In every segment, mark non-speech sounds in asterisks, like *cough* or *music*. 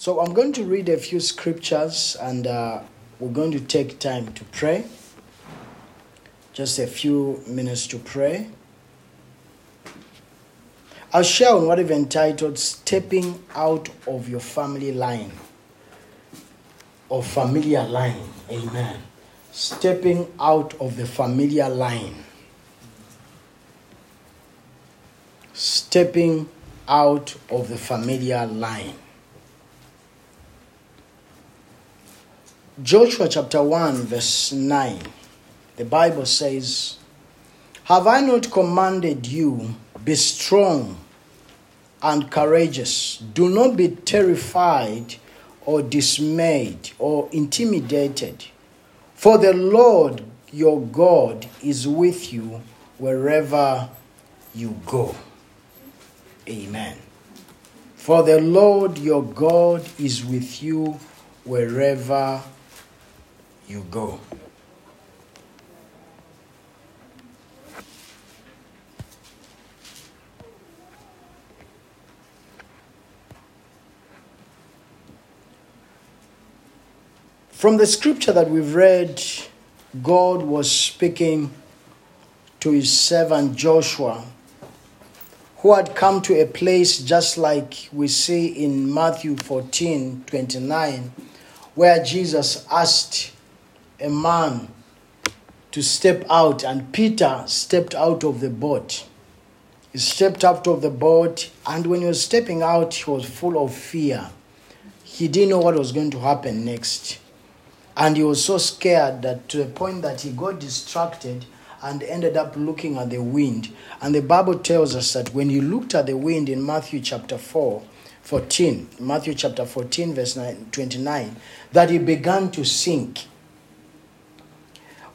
So I'm going to read a few scriptures and uh, we're going to take time to pray. Just a few minutes to pray. I'll share on what I've entitled Stepping Out of Your Family Line or Familiar Line. Amen. Stepping out of the familiar line. Stepping out of the familiar line. Joshua chapter 1, verse 9. The Bible says, Have I not commanded you, be strong and courageous? Do not be terrified or dismayed or intimidated, for the Lord your God is with you wherever you go. Amen. For the Lord your God is with you wherever you go. From the scripture that we've read, God was speaking to his servant Joshua, who had come to a place just like we see in Matthew 14 29, where Jesus asked a man to step out, and Peter stepped out of the boat. He stepped out of the boat, and when he was stepping out, he was full of fear. He didn't know what was going to happen next. And he was so scared that to the point that he got distracted and ended up looking at the wind. And the Bible tells us that when he looked at the wind in Matthew chapter 4, 14, Matthew chapter 14, verse 9, 29, that he began to sink.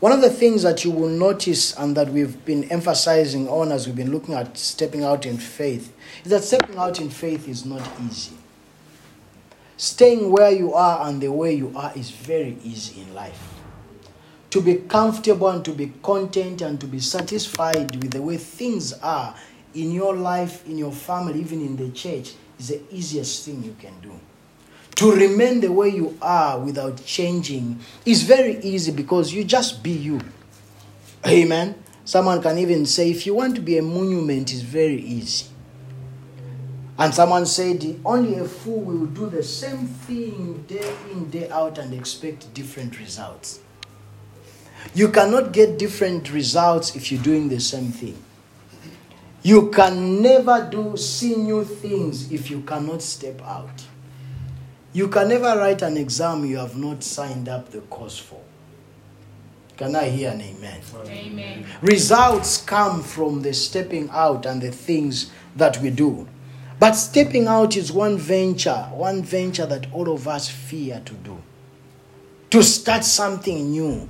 One of the things that you will notice and that we've been emphasizing on as we've been looking at stepping out in faith is that stepping out in faith is not easy. Staying where you are and the way you are is very easy in life. To be comfortable and to be content and to be satisfied with the way things are in your life, in your family, even in the church is the easiest thing you can do. To remain the way you are without changing is very easy because you just be you. Amen. Someone can even say, if you want to be a monument, it's very easy. And someone said, only a fool will do the same thing day in, day out and expect different results. You cannot get different results if you're doing the same thing. You can never do see new things if you cannot step out. You can never write an exam you have not signed up the course for. Can I hear an amen? Amen. Results come from the stepping out and the things that we do. But stepping out is one venture, one venture that all of us fear to do. To start something new.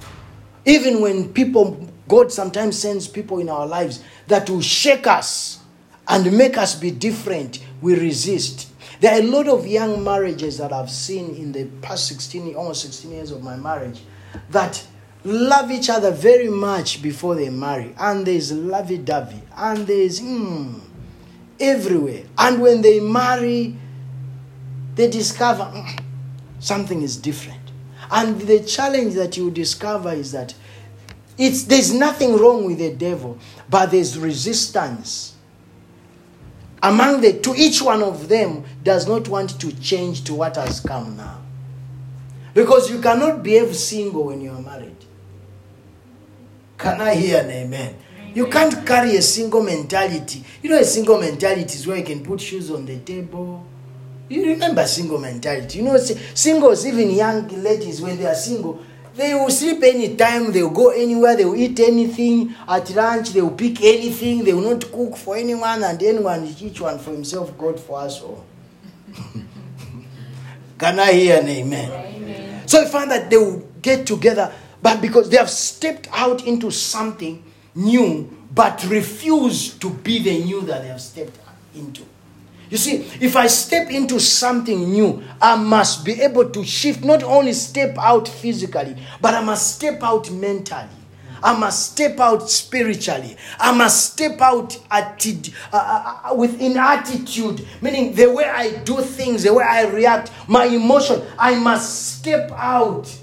Even when people, God sometimes sends people in our lives that will shake us and make us be different, we resist. There are a lot of young marriages that I've seen in the past 16, almost 16 years of my marriage that love each other very much before they marry. And there's lovey dovey. And there's, hmm, everywhere. And when they marry, they discover mm, something is different. And the challenge that you discover is that it's, there's nothing wrong with the devil, but there's resistance. Among the two, each one of them does not want to change to what has come now. Because you cannot behave single when you are married. Can I hear an amen? You can't carry a single mentality. You know, a single mentality is where you can put shoes on the table. You remember single mentality. You know, singles, even young ladies, when they are single, they will sleep anytime, they will go anywhere, they will eat anything. At lunch, they will pick anything. They will not cook for anyone, and anyone, each one for himself, God for us all. *laughs* Can I hear an amen? Amen. So I find that they will get together, but because they have stepped out into something new, but refuse to be the new that they have stepped into. You see, if I step into something new, I must be able to shift, not only step out physically, but I must step out mentally. I must step out spiritually. I must step out atti- uh, uh, uh, within attitude, meaning the way I do things, the way I react, my emotion. I must step out.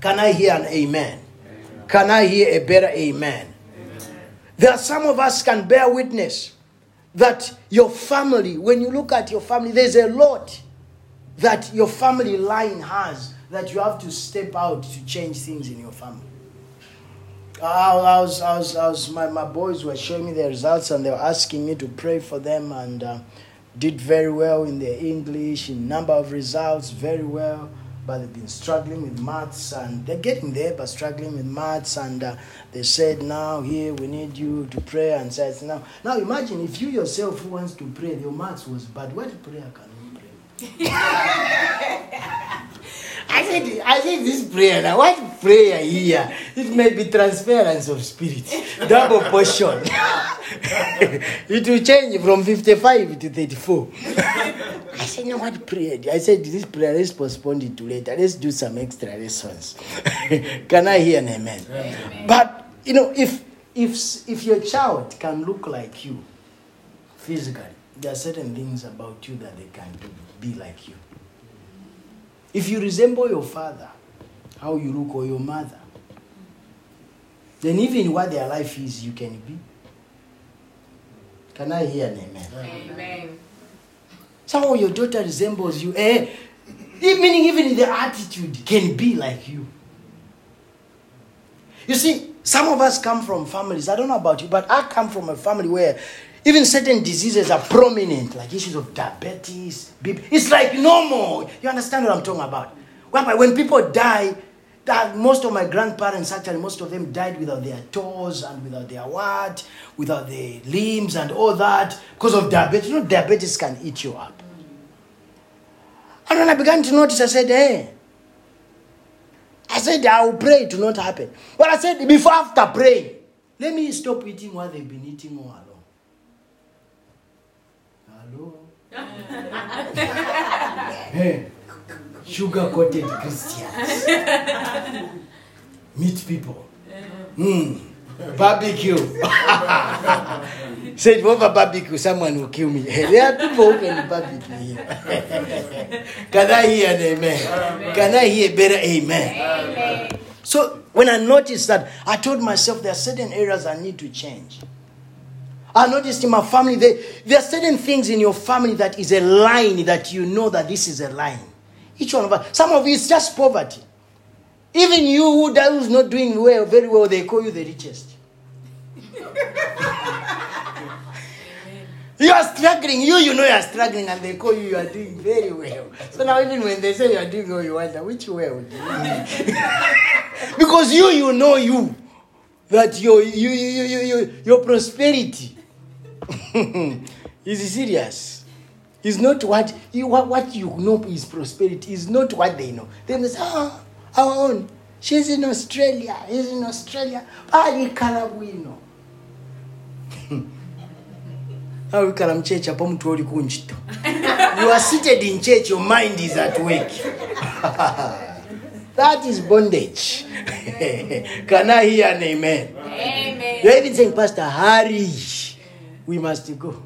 Can I hear an amen? amen. Can I hear a better amen? amen? There are some of us can bear witness that your family, when you look at your family, there's a lot that your family line has that you have to step out to change things in your family. I was, I was, I was, my, my boys were showing me their results and they were asking me to pray for them and uh, did very well in their English, in number of results, very well. But they've been struggling with maths and they're getting there, but struggling with maths. And uh, they said, now here we need you to pray. And says, now, now imagine if you yourself wants to pray, your maths was bad. What prayer can you pray? I said, I said this prayer now. What prayer here? It may be transference of spirit, *laughs* double portion. *laughs* it will change from 55 to 34. *laughs* I said, no, what prayer? I said, this prayer, let's postpone it to later. Let's do some extra lessons. can I hear an amen? amen? But, you know, if, if, if your child can look like you physically, there are certain things about you that they can do, be like you. If you resemble your father, how you look, or your mother, then even what their life is, you can be. Can I hear an amen? Amen. Some of your daughter resembles you. Eh? Meaning even in the attitude can be like you. You see, some of us come from families, I don't know about you, but I come from a family where even certain diseases are prominent, like issues of diabetes. It's like normal. You understand what I'm talking about? Whereby when people die, that most of my grandparents actually most of them died without their toes and without their what, without their limbs and all that because of diabetes. You know, diabetes can eat you up. And when I began to notice, I said, hey. I said, I will pray to not happen. But I said, before after praying, let me stop eating what they've been eating all along. *laughs* hey, sugar coated Christians. *laughs* Meet people. Mm. Barbecue. Said over barbecue, someone will kill me. *laughs* there are people who can barbecue here. can I hear an amen? amen? Can I hear better amen? amen? So when I noticed that, I told myself there are certain areas I need to change. I noticed in my family, there, there are certain things in your family that is a line that you know that this is a line. Each one of us. Some of you, it's just poverty. Even you who who's not doing well, very well, they call you the richest. you are struggling. You, you know you are struggling, and they call you, you are doing very well. So now, even when they say you are doing well, you wonder, which well do you mean? because you, you know you. That your, you, you, you, you, your prosperity *laughs* is he serious. It's not what you, what, what you know is prosperity, is not what they know. They say, oh, our own. She's in Australia. He's in Australia. Bali kalabwino. How can church oli kunjito. *laughs* You are seated in church, your mind is at work. *laughs* that is bondage. can I hear an amen? Amen. You're even saying, Pastor, hurry we must go.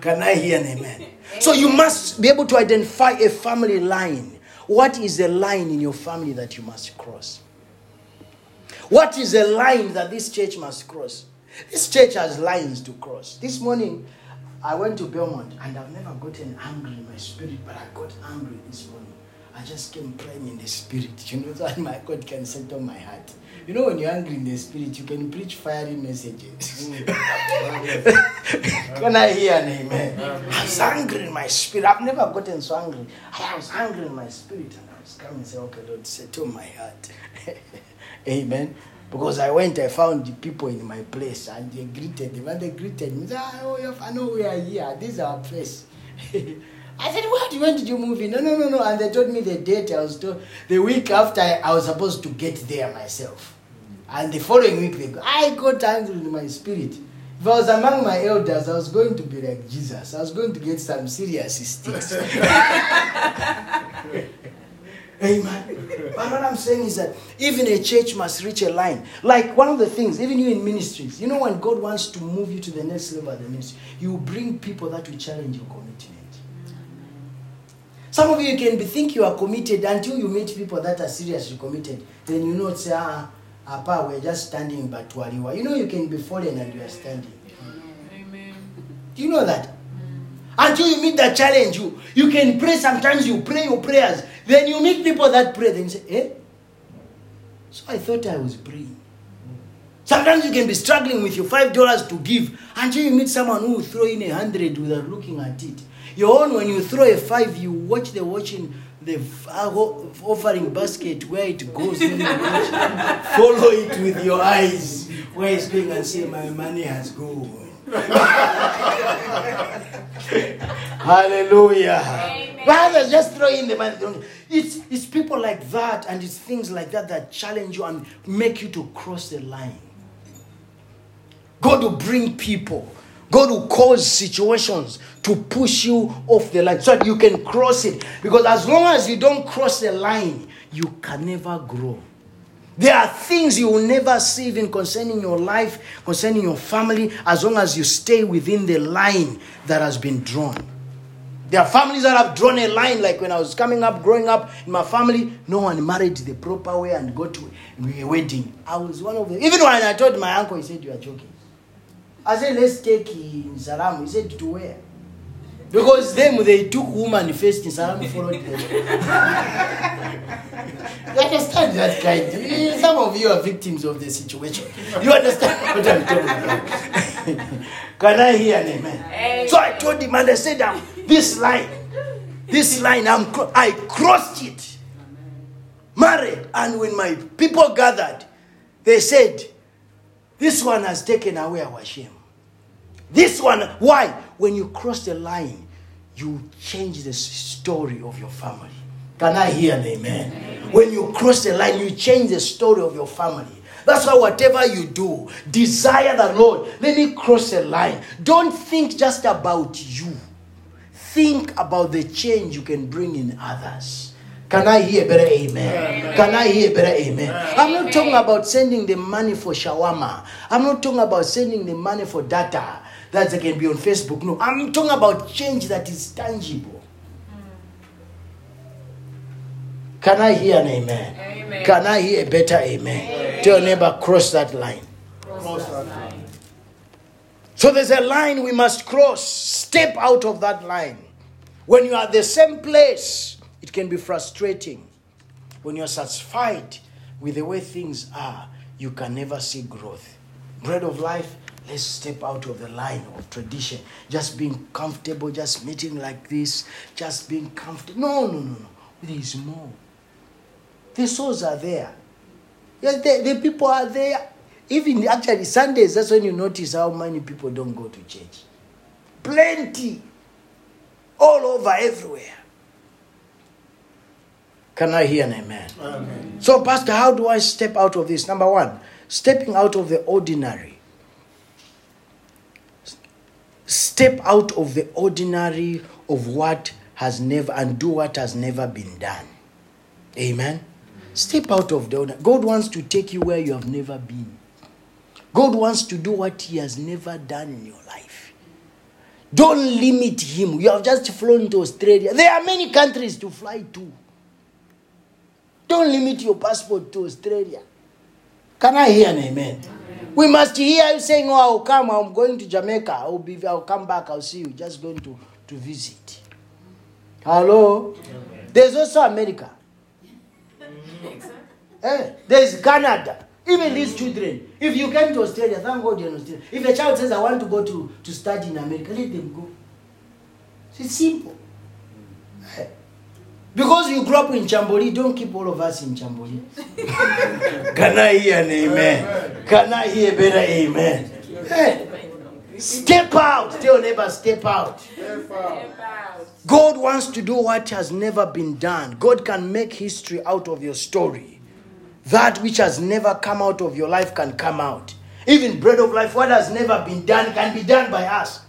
Can I hear an amen? So you must be able to identify a family line. What is the line in your family that you must cross? What is the line that this church must cross? This church has lines to cross. This morning, I went to Belmont and I've never gotten angry in my spirit, but I got angry this morning. I just came praying in the spirit, *laughs* you know, that my God can settle my heart. You know, when you're angry in the spirit, you can preach fiery messages. *laughs* Can I hear an amen? I was angry in my spirit. I've never gotten so angry. I was angry in my spirit, and I was coming and say, Okay, Lord, settle my heart. *laughs* amen. Because I went, I found the people in my place and they greeted them. And they greeted me. They said, ah, oh, I know we are here. This is our place. I said, what? When did you move in? No, no, no, no. And they told me the date. I was told the week after I was supposed to get there myself. And the following week, they go, I got angry in my spirit. If I was among my elders, I was going to be like Jesus. I was going to get some serious sticks. *laughs* Amen. But what I'm saying is that even a church must reach a line. Like one of the things, even you in ministries, you know, when God wants to move you to the next level of the ministry, you bring people that will challenge your commitment. Some of you can be think you are committed until you meet people that are seriously committed. Then you know, say, ah, apa, we're just standing, but waliwa. You know, you can be fallen and you are standing. Amen. Do you know that? Until you meet that challenge, you, you can pray. Sometimes you pray your prayers. Then you meet people that pray. Then you say, eh? So I thought I was praying. Sometimes you can be struggling with your five dollars to give until you meet someone who will throw in a hundred without looking at it. Your own, when you throw a five, you watch the watching the offering basket where it goes. When you watch, follow it with your eyes where it's going and say, "My money has gone." *laughs* Hallelujah. Amen. Brothers, just throw in the money. It's, it's people like that and it's things like that that challenge you and make you to cross the line. God will bring people. God will cause situations to push you off the line so that you can cross it. Because as long as you don't cross the line, you can never grow. There are things you will never see even concerning your life, concerning your family, as long as you stay within the line that has been drawn. There are families that have drawn a line, like when I was coming up, growing up in my family, no one married the proper way and go to a wedding. I was one of them. Even when I told my uncle, he said, You are joking. I said, Let's take in Salam. He said, To where? Because them, they took woman first in Salam, followed them. *laughs* You understand that kind? Some of you are victims of the situation. You understand what I'm talking about? *laughs* Can I hear an amen? So I told him and I said, um, This line, this line, I'm, cro- I crossed it. Married. And when my people gathered, they said, This one has taken away our shame. This one, why? When you cross the line, you change the story of your family. Can I hear an amen? When you cross the line, you change the story of your family. That's why whatever you do, desire the Lord. Let me cross the line. Don't think just about you. Think about the change you can bring in others. Can I hear better amen? Can I hear better amen? I'm not talking about sending the money for shawarma. I'm not talking about sending the money for data that they can be on Facebook. No, I'm talking about change that is tangible. Hmm. Can I hear an amen? Amen. Can I hear a better amen? Tell your neighbor, cross that line. Cross that line. So there's a line we must cross. Step out of that line. When you are at the same place, it can be frustrating. When you're satisfied with the way things are, you can never see growth. Bread of life, let's step out of the line of tradition. Just being comfortable, just meeting like this, just being comfortable. No, no, no, no. There is more. The souls are there. Yes, the, the people are there. Even actually Sundays, that's when you notice how many people don't go to church. Plenty. All over, everywhere. Can I hear an amen? Amen. So, Pastor, how do I step out of this? Number one, stepping out of the ordinary. Step out of the ordinary of what has never and do what has never been done. Amen. Step out of the ordinary. God wants to take you where you have never been. God wants to do what He has never done in your life. Don't limit Him. You have just flown to Australia. There are many countries to fly to. Don't limit your passport to Australia. Can I hear an amen? We must hear you saying, Oh, I'll come, I'm going to Jamaica, I'll be I'll come back, I'll see you. Just going to, to visit. Hello? There's also America. Eh, there's Canada. Even these children. If you came to Australia, thank God you're in Australia. If a child says, I want to go to, to study in America, let them go. It's simple. Because you grew up in Chamboli, don't keep all of us in Chamboli. Can I hear an amen? Can I hear better amen? Eh. Step out. Tell neighbor. Step out. Step out. God wants to do what has never been done. God can make history out of your story. That which has never come out of your life can come out. Even bread of life, what has never been done can be done by us.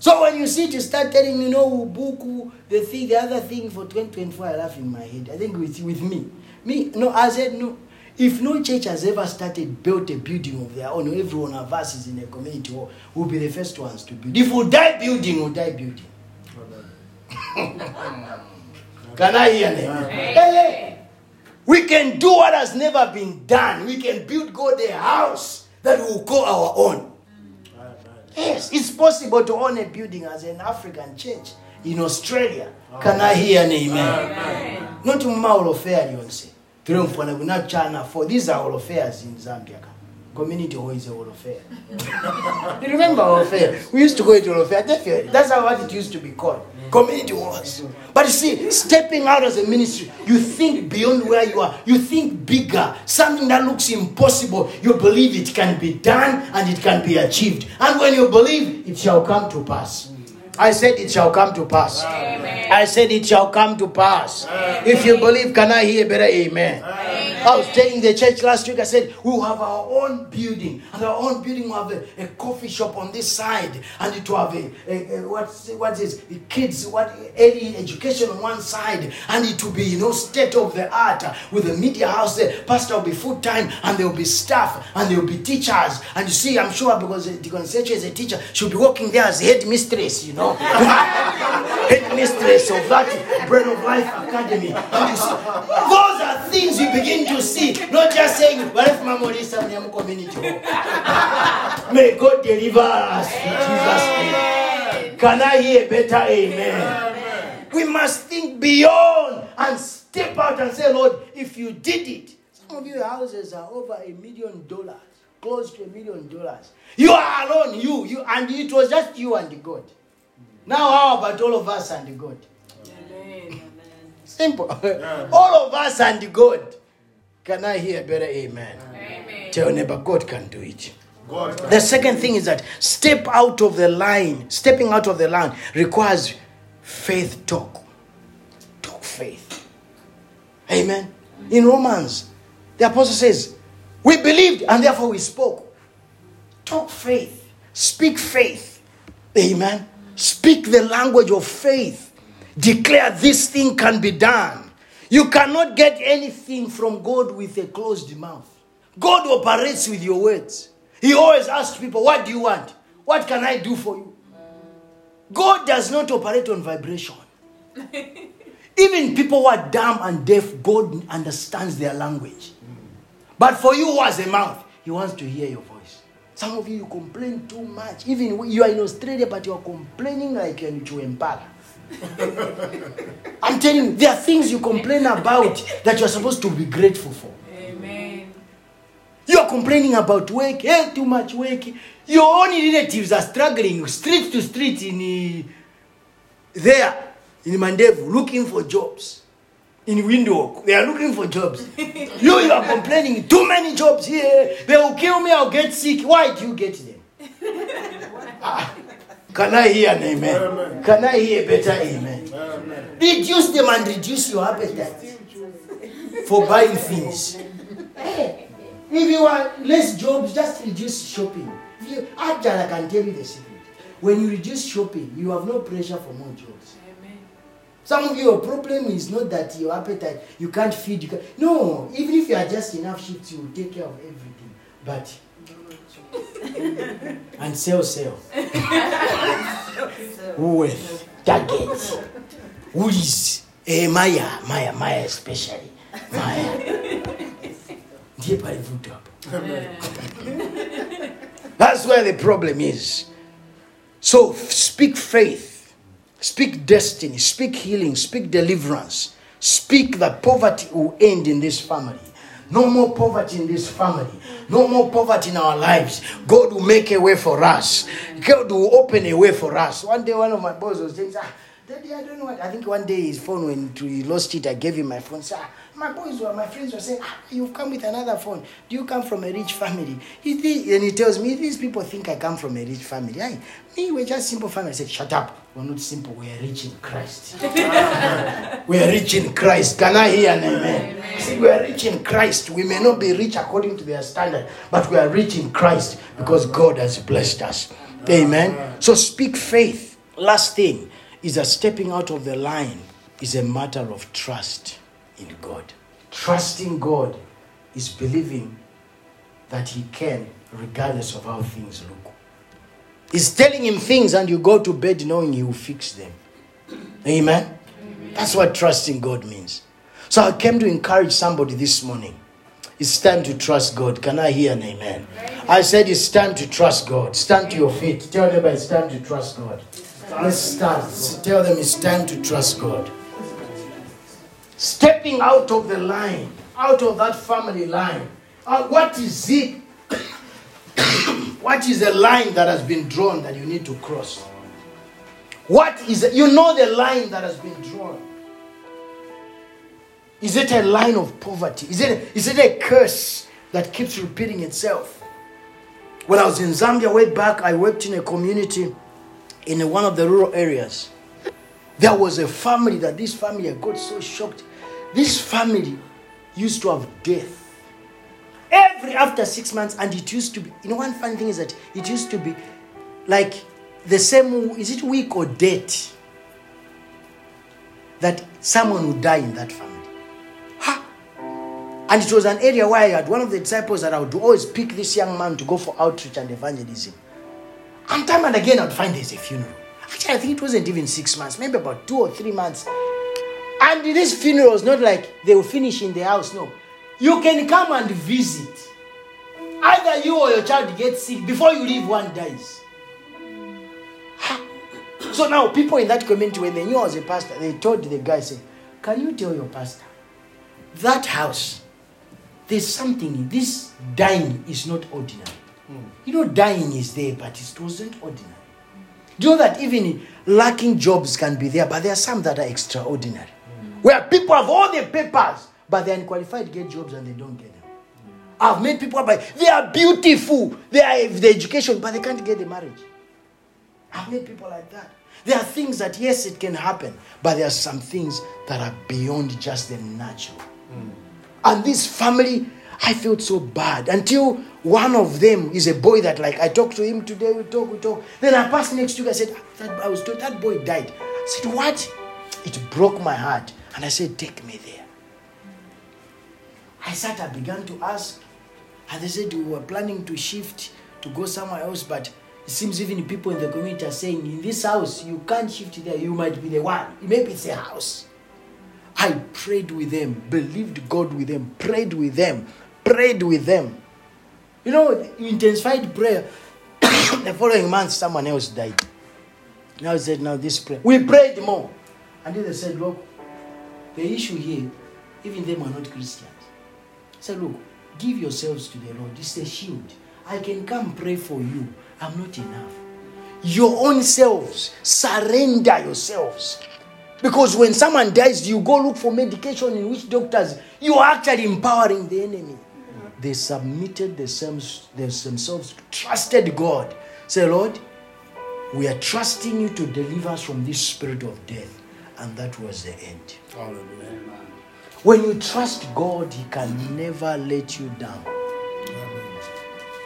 So when you see to start telling, you know, Ubuku, the thing, the other thing for 2024, I laugh in my head. I think with, with me. Me, no, I said, no. If no church has ever started, built a building of their own, every one of us is in a community hall, we'll be the first ones to build. If we die building, we'll die building. *laughs* Can I hear them? Hey, hey. We can do what has never been done. We can build God a house that we'll call our own. Yes, it's possible to own a building as an African church in Australia. Can I hear an amen? amen. Not in Mauro Fair, you say. Not China for these are all affairs in Zambia. Community hall is a hall fair. *laughs* you remember hall fair? We used to go to hall fair. That's how what it used to be called. Community halls. But you see, stepping out as a ministry, you think beyond where you are. You think bigger. Something that looks impossible, you believe it can be done and it can be achieved. And when you believe, it shall come to pass. I said it shall come to pass. Amen. I said it shall come to pass. Amen. If you believe, can I hear better? Amen. Amen. I was telling the church last week, I said, we will have our own building. And our own building will have a, a coffee shop on this side. And it will have a, a, a what's, what is kids, what early education on one side. And it will be, you know, state of the art with a media house there. Pastor will be full time and there will be staff and there will be teachers. And you see, I'm sure because Deacon Seche is a teacher, she'll be working there as head mistress, you know. *laughs* head mistress of that Bread of Life Academy. And you see, those are things you begin to see, not just saying, if Nyam community? *laughs* May God deliver us in Jesus' name. Can I hear better? Amen. Amen. We must think beyond and step out and say, Lord, if you did it, some of your houses are over a million dollars, close to a million dollars. You are alone, you, you, and it was just you and God. Now, how about all of us and God? Amen. Simple. Yeah. *laughs* all of us and God. Can I hear better amen? amen. Tell neighbor, God can do it. God can. The second thing is that step out of the line. Stepping out of the line requires faith talk. Talk faith. Amen. In Romans, the apostle says, We believed and therefore we spoke. Talk faith. Speak faith. Amen. Speak the language of faith. Declare this thing can be done. You cannot get anything from God with a closed mouth. God operates with your words. He always asks people, What do you want? What can I do for you? God does not operate on vibration. *laughs* Even people who are dumb and deaf, God understands their language. But for you who has a mouth, He wants to hear your voice. Some of you, you complain too much. Even you are in Australia, but you are complaining like you're in Chuempala. *laughs* I'm telling you, there are things you complain about that you're supposed to be grateful for. Amen. You're complaining about work, hey, too much work. Your own relatives are struggling street to street in uh, there in Mandevu looking for jobs. In Windhoek, they are looking for jobs. *laughs* you, you are complaining, too many jobs here. They will kill me, I'll get sick. Why do you get them? ah. *laughs* Can I hear an amen? amen? Can I hear better amen? amen? Reduce them and reduce your appetite for buying things. If you want less jobs, just reduce shopping. If you, Ajala can tell you the secret. When you reduce shopping, you have no pressure for more jobs. Amen. Some of your problem is not that your appetite, you can't feed. You can, no, even if you are just enough shifts, you will take care of everything. But and sell, sell. With targets. Woolies. Eh, Myer, Myer, Myer especially. Myer. That's where the problem is. So speak faith, speak destiny, speak healing, speak deliverance, speak that poverty will end in this family. No more poverty in this family. No more poverty in our lives. God will make a way for us. God will open a way for us. One day, one of my boys was saying, ah, Daddy, I don't know what. I think one day his phone, when he lost it, I gave him my phone. Sir, my boys were, my friends were saying, ah, You've come with another phone. Do you come from a rich family? He, and he tells me, These people think I come from a rich family. I, me, we're just simple family. I said, Shut up. We're not simple. We are rich in Christ. *laughs* we are rich in Christ. Can I hear an amen? amen. See, we are rich in Christ. We may not be rich according to their standard, but we are rich in Christ because God has blessed us. Amen. So speak faith Last thing is that stepping out of the line is a matter of trust in God. Trusting God is believing that He can, regardless of how things look. He's telling him things, and you go to bed knowing He will fix them. Amen? That's what trusting God means. So I came to encourage somebody this morning. It's time to trust God. Can I hear an amen? I said it's time to trust God. Stand to your feet. Tell them it's time to trust God. Let's start. Tell them it's time to trust God. Stepping out of the line, out of that family line. Uh, what is it? What is the line that has been drawn that you need to cross? What is it? You know the line that has been drawn. Is it a line of poverty? Is it, is it a curse that keeps repeating itself? When I was in Zambia way back, I worked in a community in one of the rural areas. There was a family that this family, I got so shocked. This family used to have death every after six months, and it used to be. You know, one funny thing is that it used to be like the same. Is it week or date that someone would die in that family? Ha! And it was an area where I had one of the disciples that I would always pick this young man to go for outreach and evangelism. And time and again, I would find there's a funeral. Actually, I think it wasn't even six months, maybe about two or three months. And this funeral not like they will finish in the house. No. You can come and visit. Either you or your child gets sick before you leave, one dies. So now, people in that community, when they knew I was a pastor, they told the guy, say, Can you tell your pastor that house, there's something, this dying is not ordinary. Hmm. You know, dying is there, but it wasn't ordinary. Do you know that even lacking jobs can be there, but there are some that are extraordinary? Hmm. Where people have all the papers, but they're unqualified to get jobs and they don't get them. I've met people, but they are beautiful, they have the education, but they can't get the marriage. I've met people like that. There are things that, yes, it can happen, but there are some things that are beyond just the natural. Hmm. And this family, I felt so bad until one of them is a boy that, like, I talked to him today, we talk, we talk. Then I passed next week, I said, that, I was told that boy died. I said, What? It broke my heart. And I said, Take me there. I sat, I began to ask, and they said we were planning to shift to go somewhere else, but it seems even people in the community are saying, In this house, you can't shift there, you might be the one. Maybe it's a house. I prayed with them, believed God with them, prayed with them, prayed with them. You know, intensified prayer. *coughs* the following month, someone else died. Now he said, Now this prayer. We prayed more. And then they said, Look, the issue here, even them are not Christians. Said, Look, give yourselves to the Lord. It's a shield. I can come pray for you. I'm not enough. Your own selves, surrender yourselves. Because when someone dies, you go look for medication in which doctors, you are actually empowering the enemy. They submitted themselves, trusted God. Say, Lord, we are trusting you to deliver us from this spirit of death. And that was the end. Hallelujah. When you trust God, He can never let you down.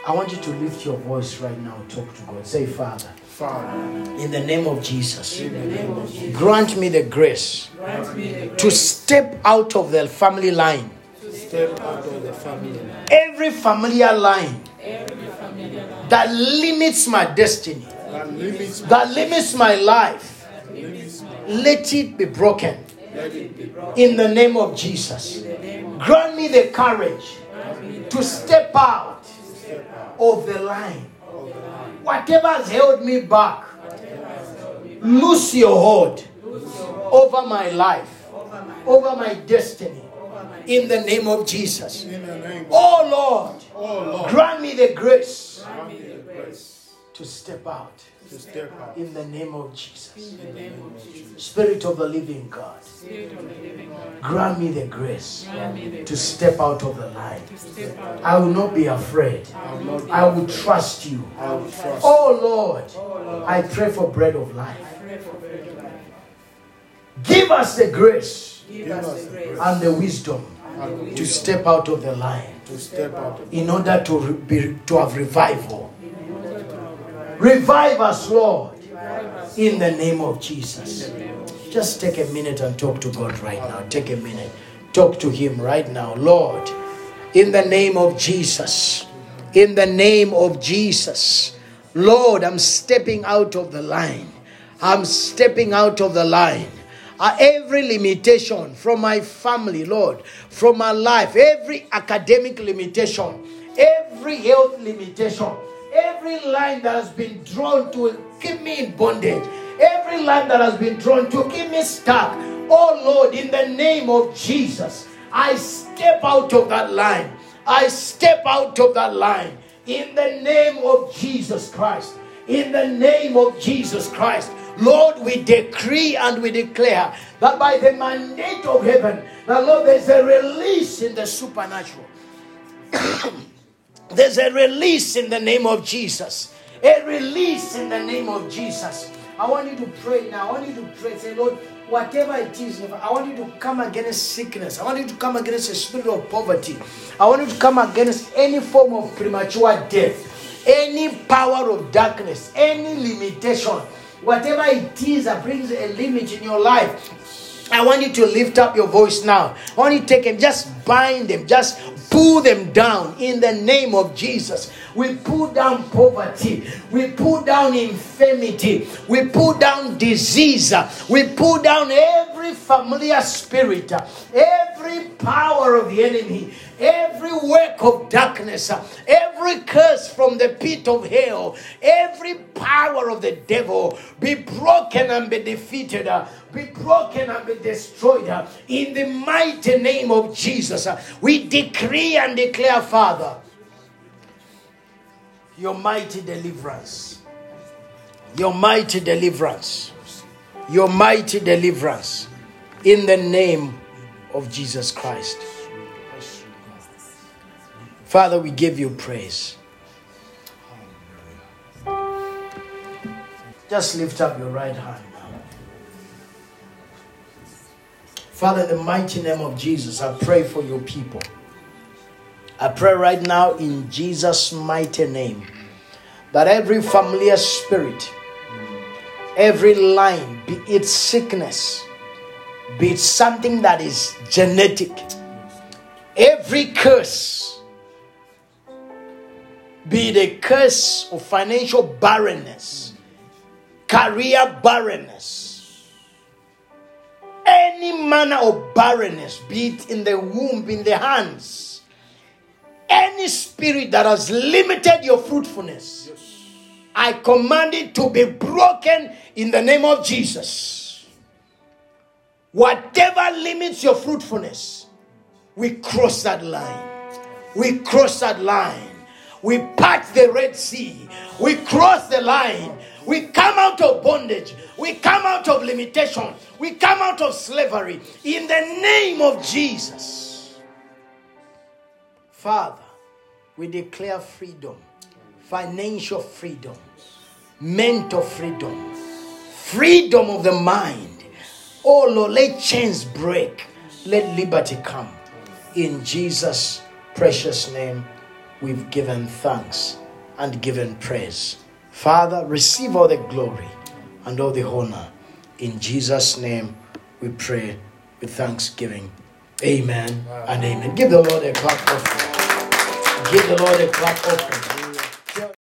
I want you to lift your voice right now. Talk to God. Say, Father, Father, in the name of Jesus, name of Jesus, grant me the grace grant me the to step out of the family line, step out of the family line. every familiar line every familiar line that limits my destiny, That limits me. that limits my life. Limits me. Let it Let it be broken. In the name of Jesus. Grant me the courage to step out of the line. Whatever has held me back, loose your hold over my life, over my destiny, in the name of Jesus. In the name of Oh Oh Lord, grant me the grace to step out to step out. in the name of Jesus. in the name of Jesus. Spirit of the living God, Spirit of the living God, grant me the grace me the to step out of the line. out. I will not be afraid. I will not be I will trust you. I will trust. Oh, oh Lord, I pray for bread of life. bread of life. Give us the grace Give us the grace and the wisdom and to step out of the line to step out in order to, re- be, to have revival. Revive us, Lord. In the name of Jesus. Just take a minute and talk to God right now. Take a minute. Talk to Him right now. Lord, in the name of Jesus. In the name of Jesus. Lord, I'm stepping out of the line. I'm stepping out of the line. Uh, every limitation from my family, Lord, from my life, every academic limitation, every health limitation, every line that has been drawn to keep me in bondage, every line that has been drawn to keep me stuck. Oh Lord, in the name of Jesus, I step out of that line. I step out of that line in the name of Jesus Christ. In the name of Jesus Christ. Lord, we decree and we declare that by the mandate of heaven, that Lord, there's a release in the supernatural. *coughs* there's a release in the name of Jesus. A release in the name of Jesus. I want you to pray now. I want you to pray. Say, Lord, whatever it is, I want you to come against sickness. I want you to come against the spirit of poverty. I want you to come against any form of premature death, any power of darkness, any limitation, whatever it is that brings a limit in your life. I want you to lift up your voice now. I want you to take them, just bind them, just pull them down in the name of Jesus. We pull down poverty. We pull down infirmity. We pull down disease. We pull down every familiar spirit, every power of the enemy, every work of darkness, every curse from the pit of hell, every power of the devil be broken and be defeated, be broken and be destroyed. Uh, in the mighty name of Jesus, uh, we decree and declare, Father, your mighty deliverance, your mighty deliverance, your mighty deliverance in the name of Jesus Christ. Father, we give you praise. Just lift up your right hand Father, in the mighty name of Jesus, I pray for your people. I pray right now in Jesus' mighty name that every familiar spirit, every line, be it sickness, be it something that is genetic, every curse, be it a curse of financial barrenness, career barrenness, any manner of barrenness, be it in the womb, in the hands, any spirit that has limited your fruitfulness, I command it to be broken in the name of Jesus. Whatever limits your fruitfulness, we cross that line. We cross that line. We part the Red Sea. We cross the line. We come out of bondage. We come out of limitation. We come out of slavery in the name of Jesus. Father, we declare freedom, financial freedom, mental freedom, freedom of the mind. Oh Lord, let chains break, let liberty come. In Jesus' precious name, we've given thanks and given praise. Father, receive all the glory and all the honor. In Jesus' name, we pray with thanksgiving. Amen and amen. Give the Lord a clap offering. Give the Lord a clap offering.